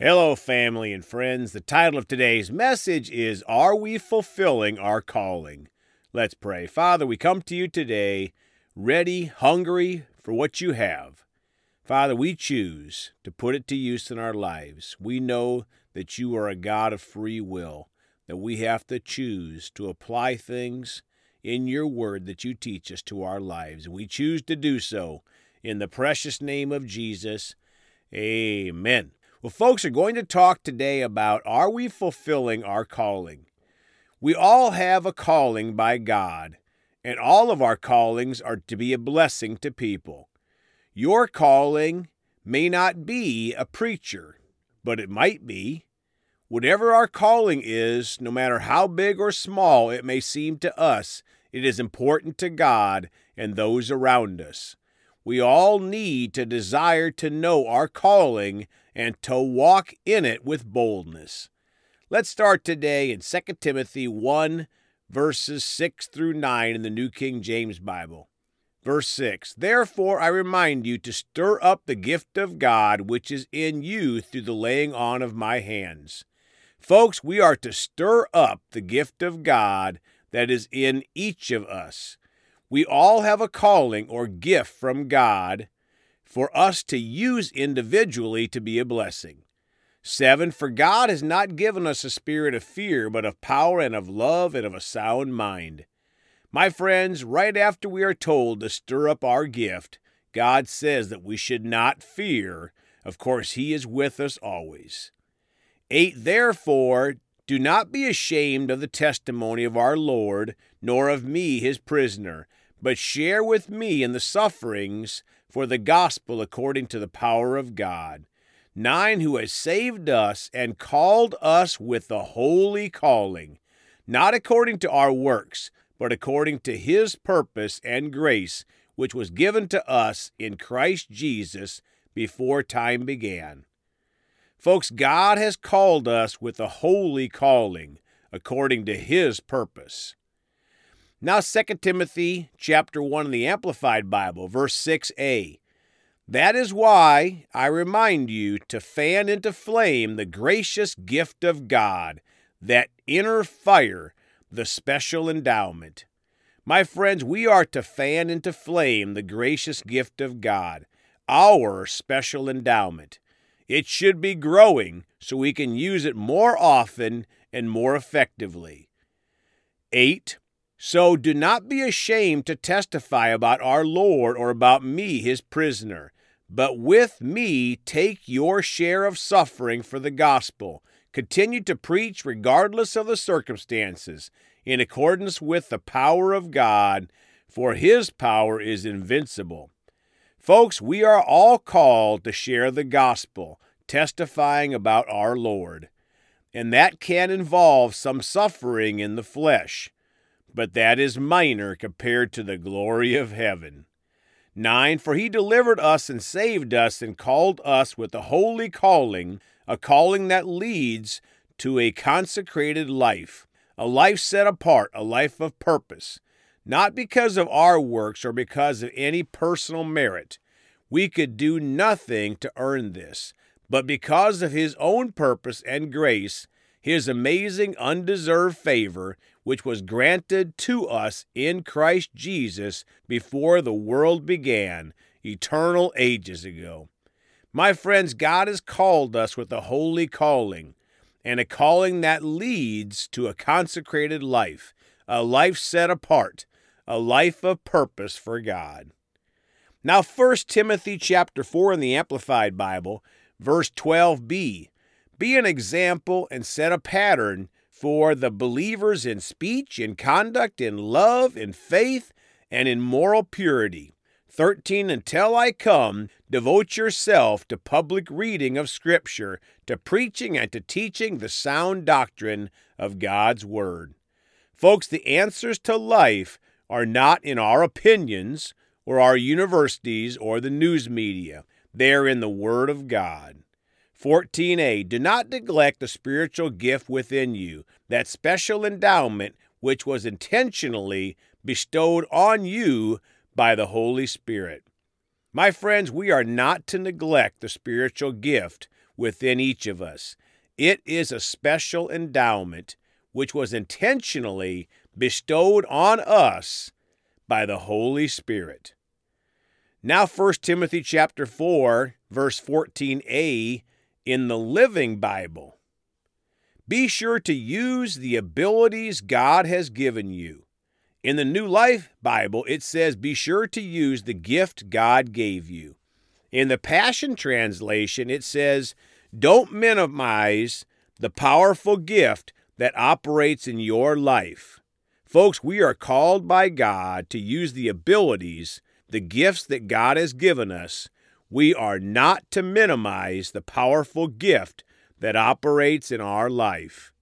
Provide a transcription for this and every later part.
Hello, family and friends. The title of today's message is Are We Fulfilling Our Calling? Let's pray. Father, we come to you today ready, hungry for what you have. Father, we choose to put it to use in our lives. We know that you are a God of free will, that we have to choose to apply things in your word that you teach us to our lives. We choose to do so in the precious name of Jesus. Amen. Well, folks are going to talk today about are we fulfilling our calling? We all have a calling by God, and all of our callings are to be a blessing to people. Your calling may not be a preacher, but it might be. Whatever our calling is, no matter how big or small it may seem to us, it is important to God and those around us. We all need to desire to know our calling and to walk in it with boldness. Let's start today in 2 Timothy 1, verses 6 through 9 in the New King James Bible. Verse 6 Therefore I remind you to stir up the gift of God which is in you through the laying on of my hands. Folks, we are to stir up the gift of God that is in each of us. We all have a calling or gift from God for us to use individually to be a blessing. 7. For God has not given us a spirit of fear, but of power and of love and of a sound mind. My friends, right after we are told to stir up our gift, God says that we should not fear. Of course, He is with us always. 8. Therefore, do not be ashamed of the testimony of our Lord, nor of me, his prisoner but share with me in the sufferings for the gospel according to the power of God. Nine, who has saved us and called us with the holy calling, not according to our works, but according to his purpose and grace, which was given to us in Christ Jesus before time began. Folks, God has called us with a holy calling according to his purpose. Now 2 Timothy chapter 1 in the Amplified Bible, verse 6a. That is why I remind you to fan into flame the gracious gift of God, that inner fire, the special endowment. My friends, we are to fan into flame the gracious gift of God, our special endowment. It should be growing so we can use it more often and more effectively. 8. So do not be ashamed to testify about our Lord or about me, his prisoner, but with me take your share of suffering for the gospel. Continue to preach regardless of the circumstances, in accordance with the power of God, for his power is invincible. Folks, we are all called to share the gospel, testifying about our Lord. And that can involve some suffering in the flesh but that is minor compared to the glory of heaven. 9. For he delivered us and saved us and called us with a holy calling, a calling that leads to a consecrated life, a life set apart, a life of purpose, not because of our works or because of any personal merit. We could do nothing to earn this, but because of his own purpose and grace, his amazing undeserved favor, which was granted to us in Christ Jesus before the world began, eternal ages ago. My friends, God has called us with a holy calling, and a calling that leads to a consecrated life, a life set apart, a life of purpose for God. Now 1 Timothy chapter 4 in the Amplified Bible, verse 12b, be an example and set a pattern for the believers in speech, in conduct, in love, in faith, and in moral purity. 13. Until I come, devote yourself to public reading of Scripture, to preaching and to teaching the sound doctrine of God's Word. Folks, the answers to life are not in our opinions or our universities or the news media. They're in the Word of God. 14a. Do not neglect the spiritual gift within you, that special endowment which was intentionally bestowed on you by the Holy Spirit. My friends, we are not to neglect the spiritual gift within each of us. It is a special endowment which was intentionally bestowed on us by the Holy Spirit. Now 1 Timothy chapter 4 verse 14a in the Living Bible. Be sure to use the abilities God has given you. In the New Life Bible, it says, Be sure to use the gift God gave you. In the Passion Translation, it says, Don't minimize the powerful gift that operates in your life. Folks, we are called by God to use the abilities, the gifts that God has given us. We are not to minimize the powerful gift that operates in our life.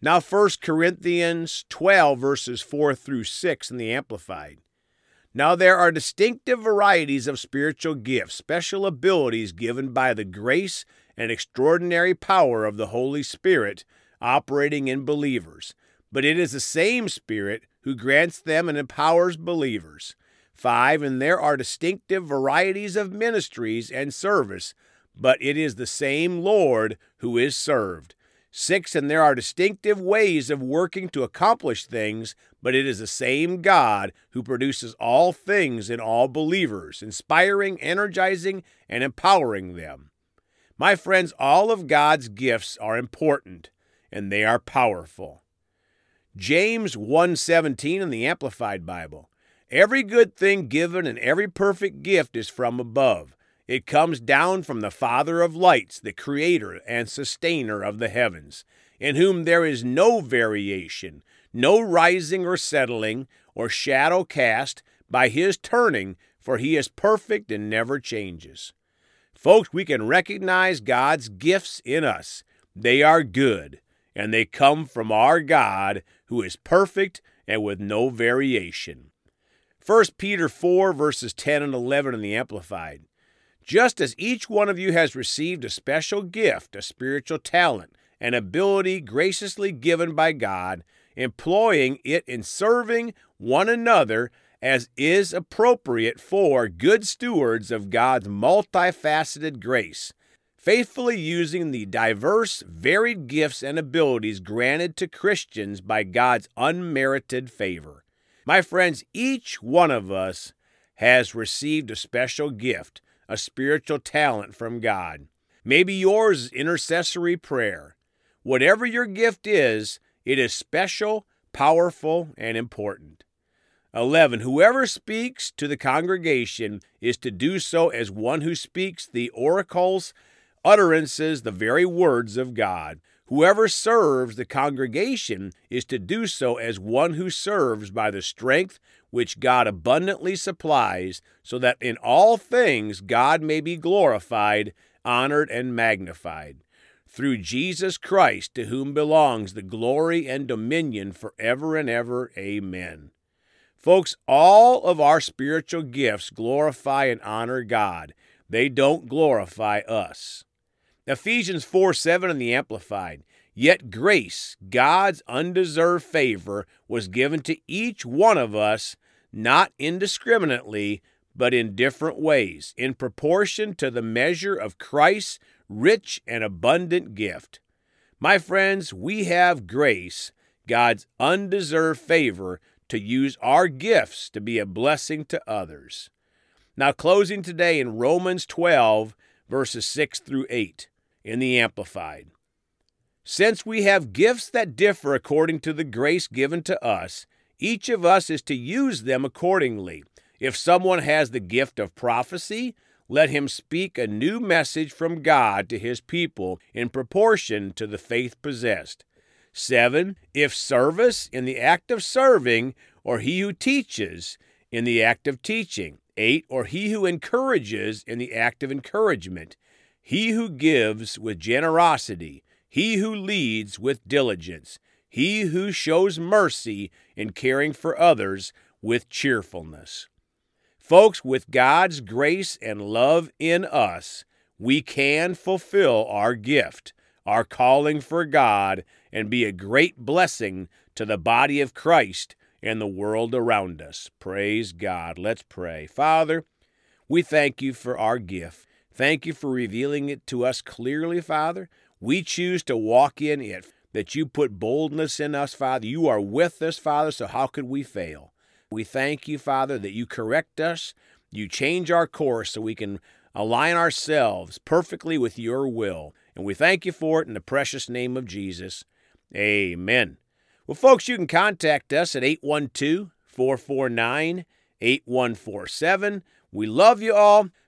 Now 1 Corinthians 12 verses 4 through 6 in the Amplified. Now there are distinctive varieties of spiritual gifts, special abilities given by the grace and extraordinary power of the Holy Spirit operating in believers. But it is the same Spirit who grants them and empowers believers. 5. And there are distinctive varieties of ministries and service, but it is the same Lord who is served. Six, and there are distinctive ways of working to accomplish things, but it is the same God who produces all things in all believers, inspiring, energizing, and empowering them. My friends, all of God's gifts are important and they are powerful. James 1:17 in the Amplified Bible. Every good thing given and every perfect gift is from above it comes down from the Father of lights, the Creator and Sustainer of the heavens, in whom there is no variation, no rising or settling, or shadow cast by His turning, for He is perfect and never changes. Folks, we can recognize God's gifts in us. They are good, and they come from our God, who is perfect and with no variation. 1 Peter 4, verses 10 and 11 in the Amplified. Just as each one of you has received a special gift, a spiritual talent, an ability graciously given by God, employing it in serving one another as is appropriate for good stewards of God's multifaceted grace, faithfully using the diverse, varied gifts and abilities granted to Christians by God's unmerited favor. My friends, each one of us has received a special gift a spiritual talent from God. Maybe yours is intercessory prayer. Whatever your gift is, it is special, powerful, and important. 11. Whoever speaks to the congregation is to do so as one who speaks the oracles, utterances, the very words of God. Whoever serves the congregation is to do so as one who serves by the strength which God abundantly supplies, so that in all things God may be glorified, honored, and magnified. Through Jesus Christ, to whom belongs the glory and dominion forever and ever. Amen. Folks, all of our spiritual gifts glorify and honor God. They don't glorify us. Ephesians 4 7 in the Amplified. Yet grace, God's undeserved favor, was given to each one of us not indiscriminately, but in different ways, in proportion to the measure of Christ's rich and abundant gift. My friends, we have grace, God's undeserved favor, to use our gifts to be a blessing to others. Now, closing today in Romans 12, verses 6 through 8, in the Amplified. Since we have gifts that differ according to the grace given to us, each of us is to use them accordingly. If someone has the gift of prophecy, let him speak a new message from God to his people in proportion to the faith possessed. 7. If service in the act of serving, or he who teaches in the act of teaching. 8. Or he who encourages in the act of encouragement. He who gives with generosity. He who leads with diligence he who shows mercy in caring for others with cheerfulness. Folks, with God's grace and love in us, we can fulfill our gift, our calling for God, and be a great blessing to the body of Christ and the world around us. Praise God. Let's pray. Father, we thank you for our gift. Thank you for revealing it to us clearly, Father. We choose to walk in it, that you put boldness in us, Father. You are with us, Father, so how could we fail? We thank you, Father, that you correct us, you change our course so we can align ourselves perfectly with your will. And we thank you for it in the precious name of Jesus. Amen. Well, folks, you can contact us at 812 449 8147. We love you all.